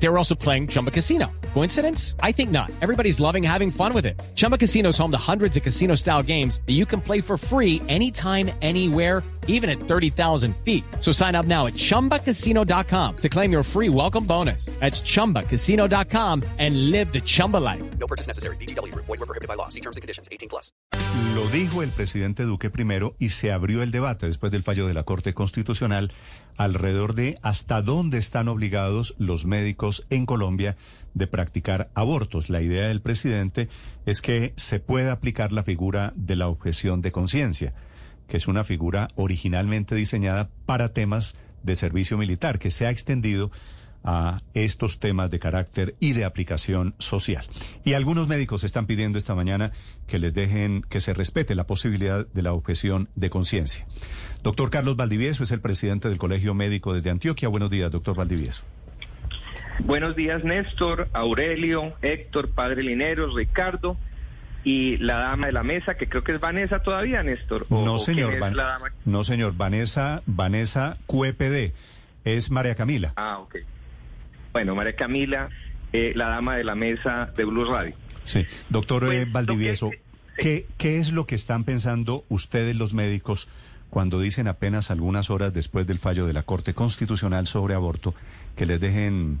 They were also playing Chumba Casino. Coincidence? I think not. Everybody's loving having fun with it. Chumba Casino is home to hundreds of casino style games that you can play for free anytime, anywhere, even at 30,000 feet. So sign up now at chumbacasino.com to claim your free welcome bonus. That's chumbacasino.com and live the Chumba life. No purchase necessary. BGW. Void were prohibited by law. See terms and conditions. 18 plus. Lo dijo el presidente Duque primero y se abrió el debate después del fallo de la Corte Constitucional alrededor de hasta dónde están obligados los médicos en Colombia de practicar abortos. La idea del presidente es que se pueda aplicar la figura de la objeción de conciencia, que es una figura originalmente diseñada para temas de servicio militar, que se ha extendido a estos temas de carácter y de aplicación social. Y algunos médicos están pidiendo esta mañana que les dejen que se respete la posibilidad de la objeción de conciencia. Doctor Carlos Valdivieso es el presidente del Colegio Médico desde Antioquia. Buenos días, doctor Valdivieso. Buenos días, Néstor, Aurelio, Héctor, Padre Lineros, Ricardo y la dama de la mesa, que creo que es Vanessa todavía, Néstor. ¿O- No, señor. Van-? No, señor. Vanessa, Vanessa QEPD. Es María Camila. Ah, ok. Bueno, María Camila, eh, la dama de la mesa de Blue Radio. Sí. Doctor Pues, eh, lo Valdivieso, que- ¿qué, ¿qué es lo que están pensando ustedes los médicos cuando dicen apenas algunas horas después del fallo de la Corte Constitucional sobre aborto que les dejen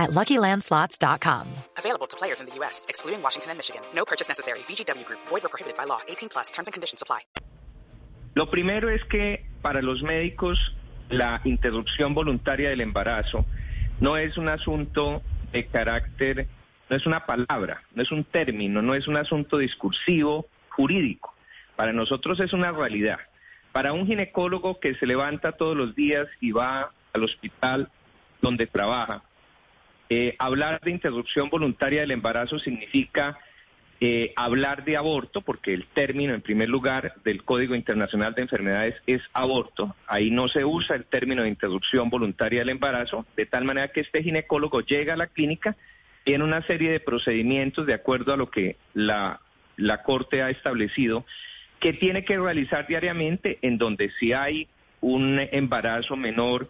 at LuckyLandSlots.com. Available to players in the U.S., excluding Washington and Michigan. No purchase necessary. VGW Group, void were prohibited by law. 18 plus terms and conditions apply. Lo primero es que para los médicos la interrupción voluntaria del embarazo no es un asunto de carácter, no es una palabra, no es un término, no es un asunto discursivo jurídico. Para nosotros es una realidad. Para un ginecólogo que se levanta todos los días y va al hospital donde trabaja, eh, hablar de interrupción voluntaria del embarazo significa eh, hablar de aborto, porque el término, en primer lugar, del Código Internacional de Enfermedades es aborto. Ahí no se usa el término de interrupción voluntaria del embarazo, de tal manera que este ginecólogo llega a la clínica, tiene una serie de procedimientos de acuerdo a lo que la, la Corte ha establecido, que tiene que realizar diariamente, en donde si hay un embarazo menor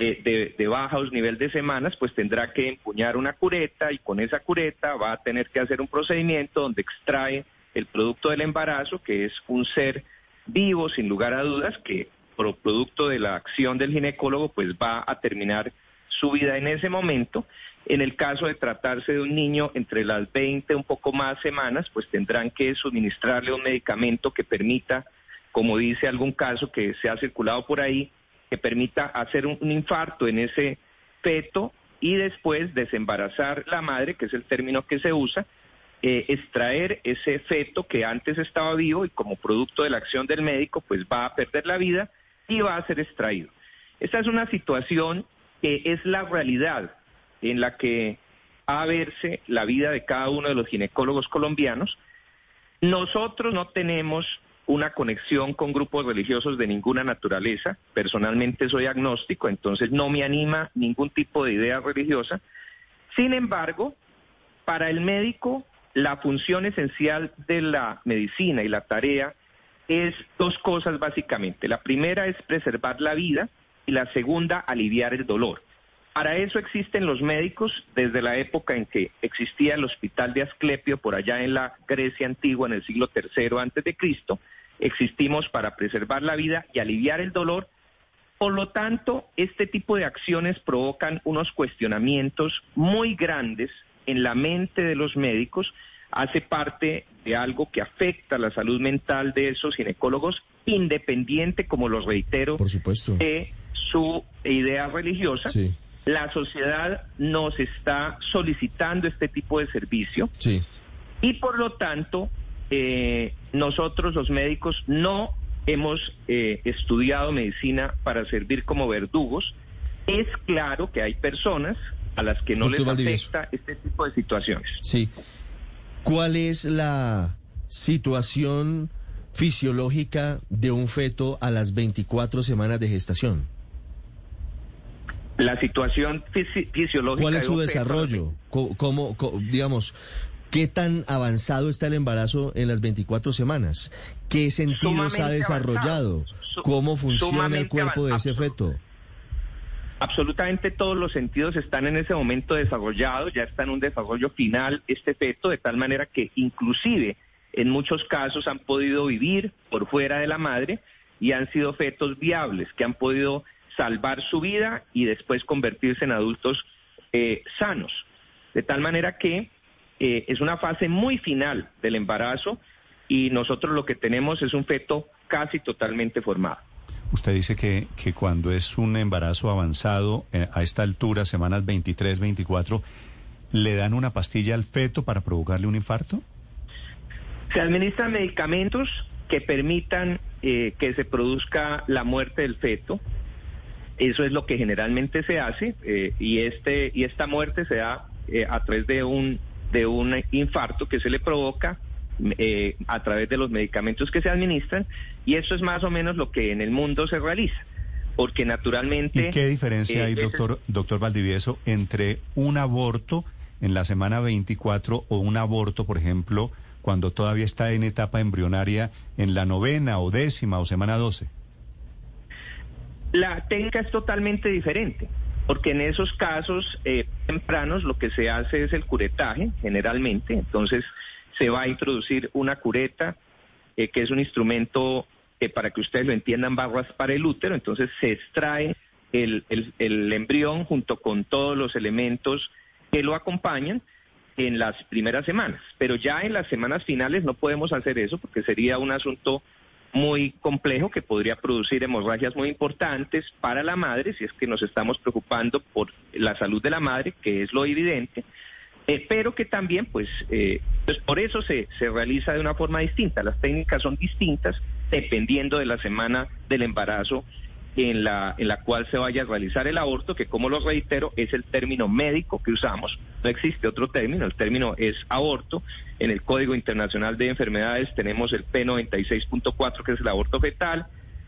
de, de bajos nivel de semanas, pues tendrá que empuñar una cureta y con esa cureta va a tener que hacer un procedimiento donde extrae el producto del embarazo, que es un ser vivo, sin lugar a dudas, que por producto de la acción del ginecólogo, pues va a terminar su vida en ese momento. En el caso de tratarse de un niño entre las 20, un poco más semanas, pues tendrán que suministrarle un medicamento que permita, como dice algún caso que se ha circulado por ahí, que permita hacer un, infarto en ese feto y después desembarazar la madre, que es el término que se usa, eh, extraer ese feto que antes estaba vivo y como producto de la acción del médico, pues va a perder la vida y va a ser extraído. Esta es una situación que es la realidad en la que va a verse la vida de cada uno de los ginecólogos colombianos. Nosotros no tenemos una conexión con grupos religiosos de ninguna naturaleza. Personalmente soy agnóstico, entonces no me anima ningún tipo de idea religiosa. Sin embargo, para el médico, la función esencial de la medicina y la tarea es dos cosas básicamente. La primera es preservar la vida y la segunda, aliviar el dolor. Para eso existen los médicos desde la época en que existía el hospital de Asclepio por allá en la Grecia antigua en el siglo III antes de Cristo. Existimos para preservar la vida y aliviar el dolor. Por lo tanto, este tipo de acciones provocan unos cuestionamientos muy grandes en la mente de los médicos. Hace parte de algo que afecta la salud mental de esos ginecólogos, independiente, como los reitero, Por supuesto. de su idea religiosa. Sí, La sociedad nos está solicitando este tipo de servicio sí. y por lo tanto eh, nosotros los médicos no hemos eh, estudiado medicina para servir como verdugos. Es claro que hay personas a las que no Doctor les Valdivieso. afecta este tipo de situaciones. Sí. ¿Cuál es la situación fisiológica de un feto a las 24 semanas de gestación? La situación fisi- fisiológica. ¿Cuál es su desarrollo? ¿Cómo, digamos, qué tan avanzado está el embarazo en las 24 semanas? ¿Qué sentidos ha desarrollado? avanzado. ¿Cómo funciona el cuerpo de ese feto? Absolutamente todos los sentidos están en ese momento desarrollados, ya está en un desarrollo final este feto, de tal manera que inclusive en muchos casos han podido vivir por fuera de la madre y han sido fetos viables, que han podido salvar su vida y después convertirse en adultos eh, sanos. De tal manera que eh, es una fase muy final del embarazo y nosotros lo que tenemos es un feto casi totalmente formado. Usted dice que, que cuando es un embarazo avanzado, eh, a esta altura, semanas 23, 24, ¿le dan una pastilla al feto para provocarle un infarto? Se administran medicamentos que permitan eh, que se produzca la muerte del feto. Eso es lo que generalmente se hace eh, y este y esta muerte se da eh, a través de un de un infarto que se le provoca eh, a través de los medicamentos que se administran y eso es más o menos lo que en el mundo se realiza porque naturalmente ¿Y qué diferencia eh, hay, doctor, doctor Valdivieso, entre un aborto en la semana 24 o un aborto, por ejemplo, cuando todavía está en etapa embrionaria en la novena o décima o semana 12? La técnica es totalmente diferente, porque en esos casos eh, tempranos lo que se hace es el curetaje, generalmente. Entonces se va a introducir una cureta, eh, que es un instrumento, eh, para que ustedes lo entiendan, va a raspar el útero. Entonces se extrae el, el- el embrión junto con todos los elementos que lo acompañan en las primeras semanas. Pero ya en las semanas finales no podemos hacer eso porque sería un asunto muy complejo que podría producir hemorragias muy importantes para la madre si es que nos estamos preocupando por la salud de la madre, que es lo evidente, eh, pero que también, pues, eh, pues por eso se, se realiza de una forma distinta. Las técnicas son distintas dependiendo de la semana del embarazo en la, en la cual se vaya a realizar el aborto, que como lo reitero, es el término médico que usamos. No existe otro término, el término es aborto. En el Código Internacional de Enfermedades tenemos el P96.4, que es el aborto fetal,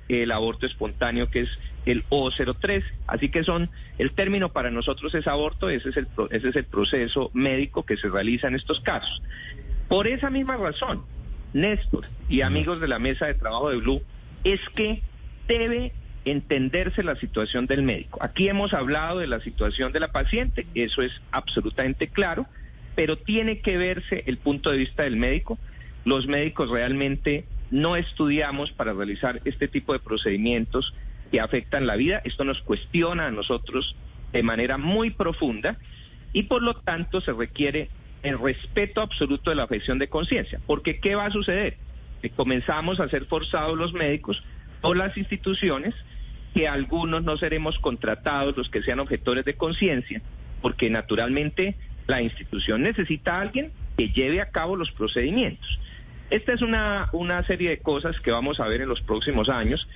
el aborto espontáneo, que es el O03. Así que son, el término para nosotros es aborto, ese es el, ese es el proceso médico que se realiza en estos casos. Por esa misma razón, Néstor y amigos de la mesa de trabajo de Blue, es que debe entenderse la situación del médico. Aquí hemos hablado de la situación de la paciente, eso es absolutamente claro, pero tiene que verse el punto de vista del médico. Los médicos realmente no estudiamos para realizar este tipo de procedimientos que afectan la vida. Esto nos cuestiona a nosotros de manera muy profunda y por lo tanto se requiere el respeto absoluto de la afección de conciencia. Porque ¿qué va a suceder? Comenzamos a ser forzados los médicos o las instituciones que algunos no seremos contratados los que sean objetores de conciencia, porque naturalmente la institución necesita a alguien que lleve a cabo los procedimientos. Esta es una, una serie de cosas que vamos a ver en los próximos años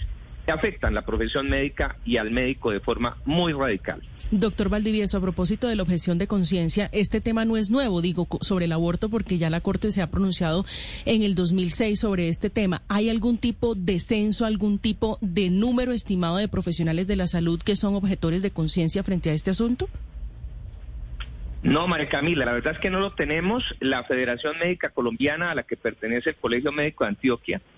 que afectan la profesión médica y al médico de forma muy radical. Doctor Valdivieso, a propósito de la objeción de conciencia, este tema no es nuevo, digo, sobre el aborto, porque ya la Corte se ha pronunciado en el 2006 sobre este tema. ¿Hay algún tipo de censo, algún tipo de número estimado de profesionales de la salud que son objetores de conciencia frente a este asunto? No, María Camila, la verdad es que no lo tenemos. La Federación Médica Colombiana a la que pertenece el Colegio Médico de Antioquia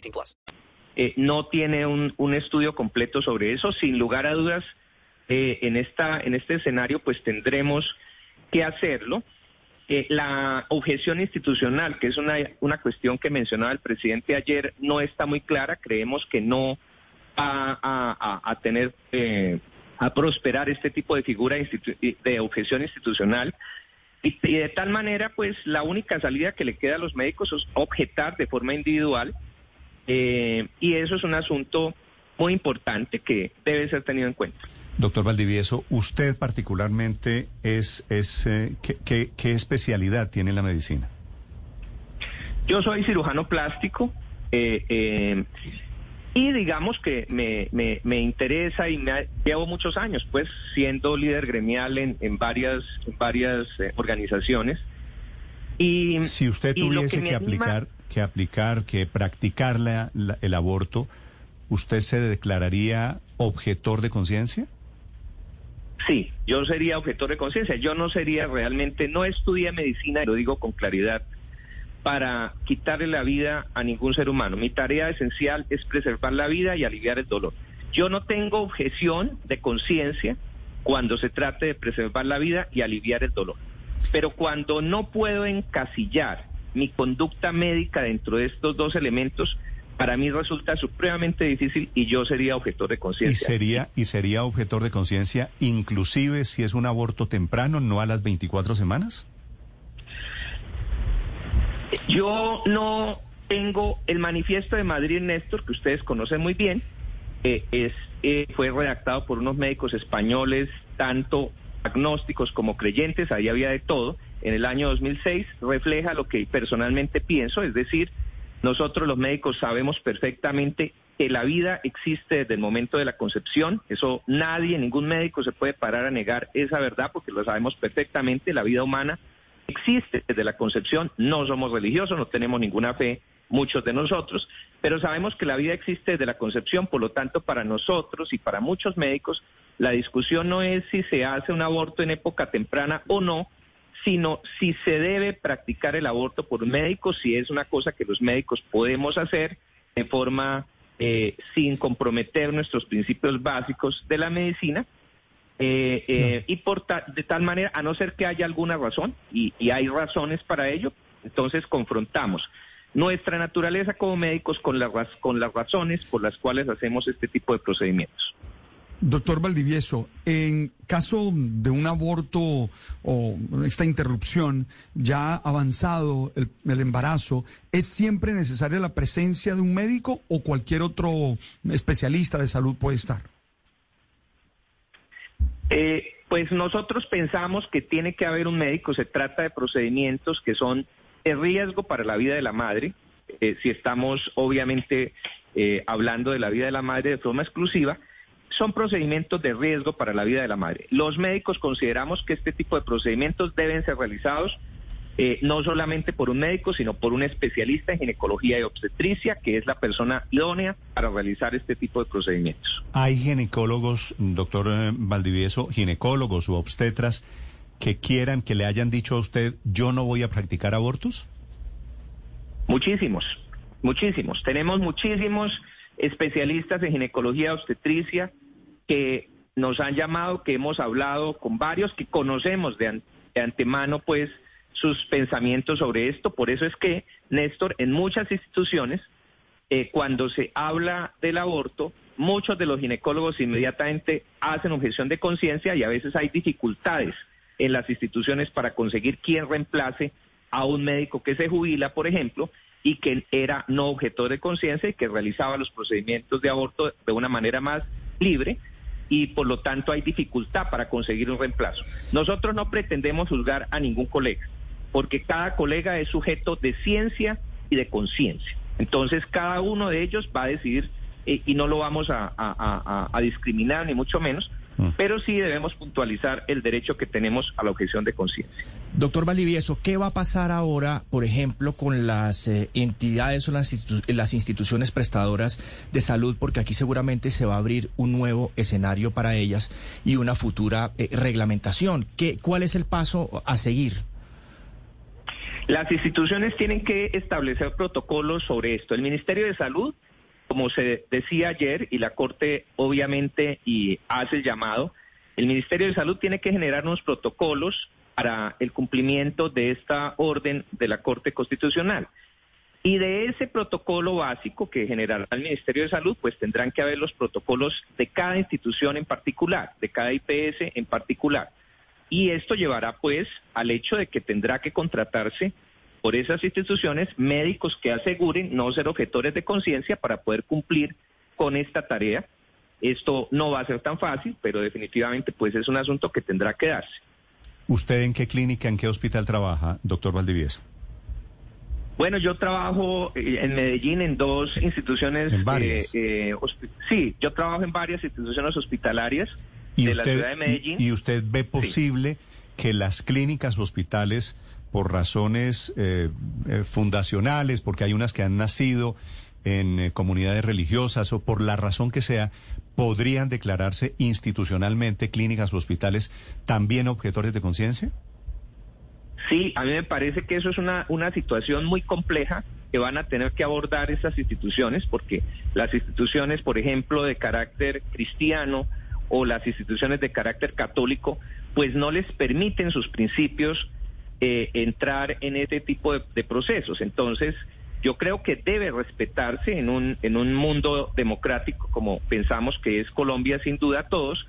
18 plus. eh, no tiene un, un estudio completo sobre eso. Sin lugar a dudas, eh, en, esta, en este escenario pues tendremos que hacerlo. Eh, la objeción institucional, que es una, una cuestión que mencionaba el presidente ayer, no está muy clara. Creemos que no va a, a- a tener, eh, a prosperar este tipo de figura de objeción institucional. Y de tal manera, pues la única salida que le queda a los médicos es objetar de forma individual. Eh, y eso es un asunto muy importante que debe ser tenido en cuenta. Doctor Valdivieso, usted particularmente es, es eh, ¿qué, qué, qué especialidad tiene en la medicina? Yo soy cirujano plástico eh, eh, y digamos que me, me, me interesa y me ha- llevo muchos años pues siendo líder gremial en, en varias, en varias eh, organizaciones. Y, Si usted y tuviese que, anima- aplicar, que aplicar, que practicar la- el aborto, ¿usted se declararía objetor de conciencia? Sí, yo sería objetor de conciencia. Yo no sería realmente, no estudié medicina, y lo digo con claridad, para quitarle la vida a ningún ser humano. Mi tarea esencial es preservar la vida y aliviar el dolor. Yo no tengo objeción de conciencia cuando se trate de preservar la vida y aliviar el dolor. Pero cuando no puedo encasillar mi conducta médica dentro de estos dos elementos, para mí resulta supremamente difícil y yo sería objetor de Y conciencia. sería, y sería objetor de conciencia, inclusive si es un aborto temprano, no a las 24 semanas. Yo no tengo el manifiesto de Madrid, Néstor, que ustedes conocen muy bien. eh, es, eh, fue redactado por unos médicos españoles, tanto agnósticos como creyentes, ahí había de todo. En el año 2006 refleja lo que personalmente pienso, es decir, nosotros los médicos sabemos perfectamente que la vida existe desde el momento de la concepción. Eso nadie, ningún médico se puede parar a negar esa verdad porque lo sabemos perfectamente. La vida humana existe desde la concepción. No somos religiosos, no tenemos ninguna fe, muchos de nosotros, pero sabemos que la vida existe desde la concepción. Por lo tanto, para nosotros y para muchos médicos, la discusión no es si se hace un aborto en época temprana o no, sino si se debe practicar el aborto por un médico, si es una cosa que los médicos podemos hacer de forma eh, sin comprometer nuestros principios básicos de la medicina. eh, eh, y por ta- de tal manera, a no ser que haya alguna razón, y, y hay razones para ello, entonces confrontamos nuestra naturaleza como médicos con, las con las razones por las cuales hacemos este tipo de procedimientos. Doctor Valdivieso, en caso de un aborto o esta interrupción ya avanzado el, embarazo, ¿es siempre necesaria la presencia de un médico o cualquier otro especialista de salud puede estar? Eh, pues nosotros pensamos que tiene que haber un médico. Se trata de procedimientos que son de riesgo para la vida de la madre. eh, si estamos obviamente eh, hablando de la vida de la madre de forma exclusiva, son procedimientos de riesgo para la vida de la madre. Los médicos consideramos que este tipo de procedimientos deben ser realizados eh, no solamente por un médico, sino por un especialista en ginecología y obstetricia, que es la persona idónea para realizar este tipo de procedimientos. ¿Hay ginecólogos, doctor eh, Valdivieso, ginecólogos u obstetras que quieran, que le hayan dicho a usted, yo no voy a practicar abortos? Muchísimos, muchísimos. Tenemos muchísimos especialistas en ginecología obstetricia que nos han llamado, que hemos hablado con varios, que conocemos de, an- de antemano, pues, sus pensamientos sobre esto. Por eso es que, Néstor, en muchas instituciones, eh, cuando se habla del aborto, muchos de los ginecólogos inmediatamente hacen objeción de conciencia y a veces hay dificultades en las instituciones para conseguir quién reemplace a un médico que se jubila, por ejemplo, y que era no objetor de conciencia y que realizaba los procedimientos de aborto de una manera más libre y por lo tanto hay dificultad para conseguir un reemplazo. Nosotros no pretendemos juzgar a ningún colega, porque cada colega es sujeto de ciencia y de conciencia. Entonces cada uno de ellos va a decidir eh, y no lo vamos a, a- a- a discriminar ni mucho menos, Mm. pero sí debemos puntualizar el derecho que tenemos a la objeción de conciencia. Doctor Valdivieso, ¿qué va a pasar ahora, por ejemplo, con las eh, entidades o las, institu- las instituciones prestadoras de salud? Porque aquí seguramente se va a abrir un nuevo escenario para ellas y una futura eh, reglamentación. ¿Qué, ¿Cuál es el paso a seguir? Las instituciones tienen que establecer protocolos sobre esto. El Ministerio de Salud, como se decía ayer, y la Corte obviamente y hace el llamado, el Ministerio de Salud tiene que generar unos protocolos para el cumplimiento de esta orden de la Corte Constitucional. Y de ese protocolo básico que generará el Ministerio de Salud, pues tendrán que haber los protocolos de cada institución en particular, de cada IPS en particular. Y esto llevará pues al hecho de que tendrá que contratarse por esas instituciones médicos que aseguren no ser objetores de conciencia para poder cumplir con esta tarea. Esto no va a ser tan fácil, pero definitivamente pues es un asunto que tendrá que darse. ¿Usted en qué clínica, en qué hospital trabaja, doctor Valdivieso? Bueno, yo trabajo eh, en Medellín en dos instituciones. ¿En varias? eh, eh, sí, yo trabajo en varias instituciones hospitalarias ¿Y de usted, la ciudad de Medellín. y, y usted ve posible que las clínicas, hospitales, por razones eh, fundacionales, porque hay unas que han nacido en comunidades religiosas o por la razón que sea, podrían declararse institucionalmente clínicas o hospitales también objetores de conciencia? Sí, a mí me parece que eso es una, una situación muy compleja que van a tener que abordar estas instituciones, porque las instituciones, por ejemplo, de carácter cristiano o las instituciones de carácter católico, pues no les permiten sus principios eh, entrar en este tipo de procesos. Entonces, yo creo que debe respetarse en un, en un mundo democrático como pensamos que es Colombia sin duda todos,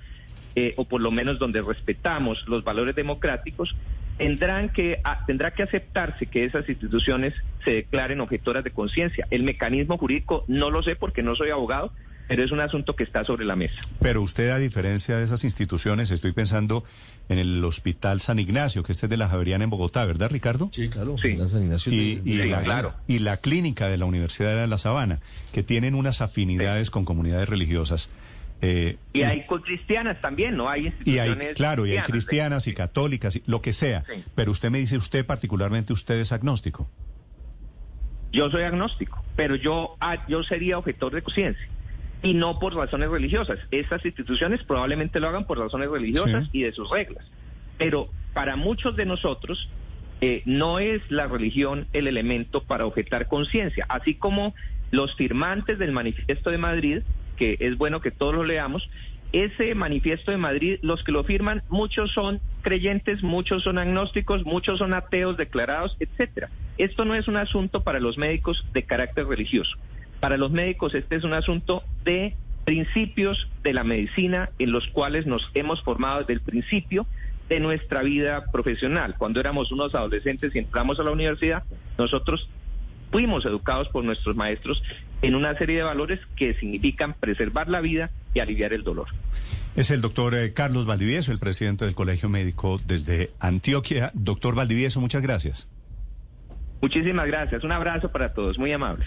eh, o por lo menos donde respetamos los valores democráticos, tendrán que, tendrá que aceptarse que esas instituciones se declaren objetoras de conciencia. El mecanismo jurídico no lo sé porque no soy abogado, pero es un asunto que está sobre la mesa. Pero usted, a diferencia de esas instituciones, estoy pensando en el Hospital San Ignacio, que este es de la Javeriana en Bogotá, ¿verdad, Ricardo? Sí, claro. Sí. la San Ignacio Y, de- y de- la, claro. y la clínica de la Universidad de La Sabana, que tienen unas afinidades con comunidades religiosas. eh, Y hay cristianas también, ¿no? Hay y hay, instituciones claro, y hay cristianas y sí. católicas, y lo que sea. Sí. Pero usted me dice, usted particularmente, usted es agnóstico. Yo soy agnóstico, pero yo, ah, yo sería objetor de conciencia. Y no por razones religiosas. Estas instituciones probablemente lo hagan por razones religiosas Sí. y de sus reglas. Pero para muchos de nosotros eh, no es la religión el elemento para objetar conciencia. Así como los firmantes del Manifiesto de Madrid, que es bueno que todos lo leamos, ese manifiesto de Madrid, los que lo firman, muchos son creyentes, muchos son agnósticos, muchos son ateos declarados, etcétera. Esto no es un asunto para los médicos de carácter religioso. Para los médicos este es un asunto de principios de la medicina en los cuales nos hemos formado desde el principio de nuestra vida profesional. Cuando éramos unos adolescentes y entramos a la universidad, nosotros fuimos educados por nuestros maestros en una serie de valores que significan preservar la vida y aliviar el dolor. Es el doctor eh, Carlos Valdivieso, el presidente del Colegio Médico desde Antioquia. Doctor Valdivieso, muchas gracias. Muchísimas gracias. Un abrazo para todos. Muy amables.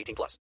18 plus.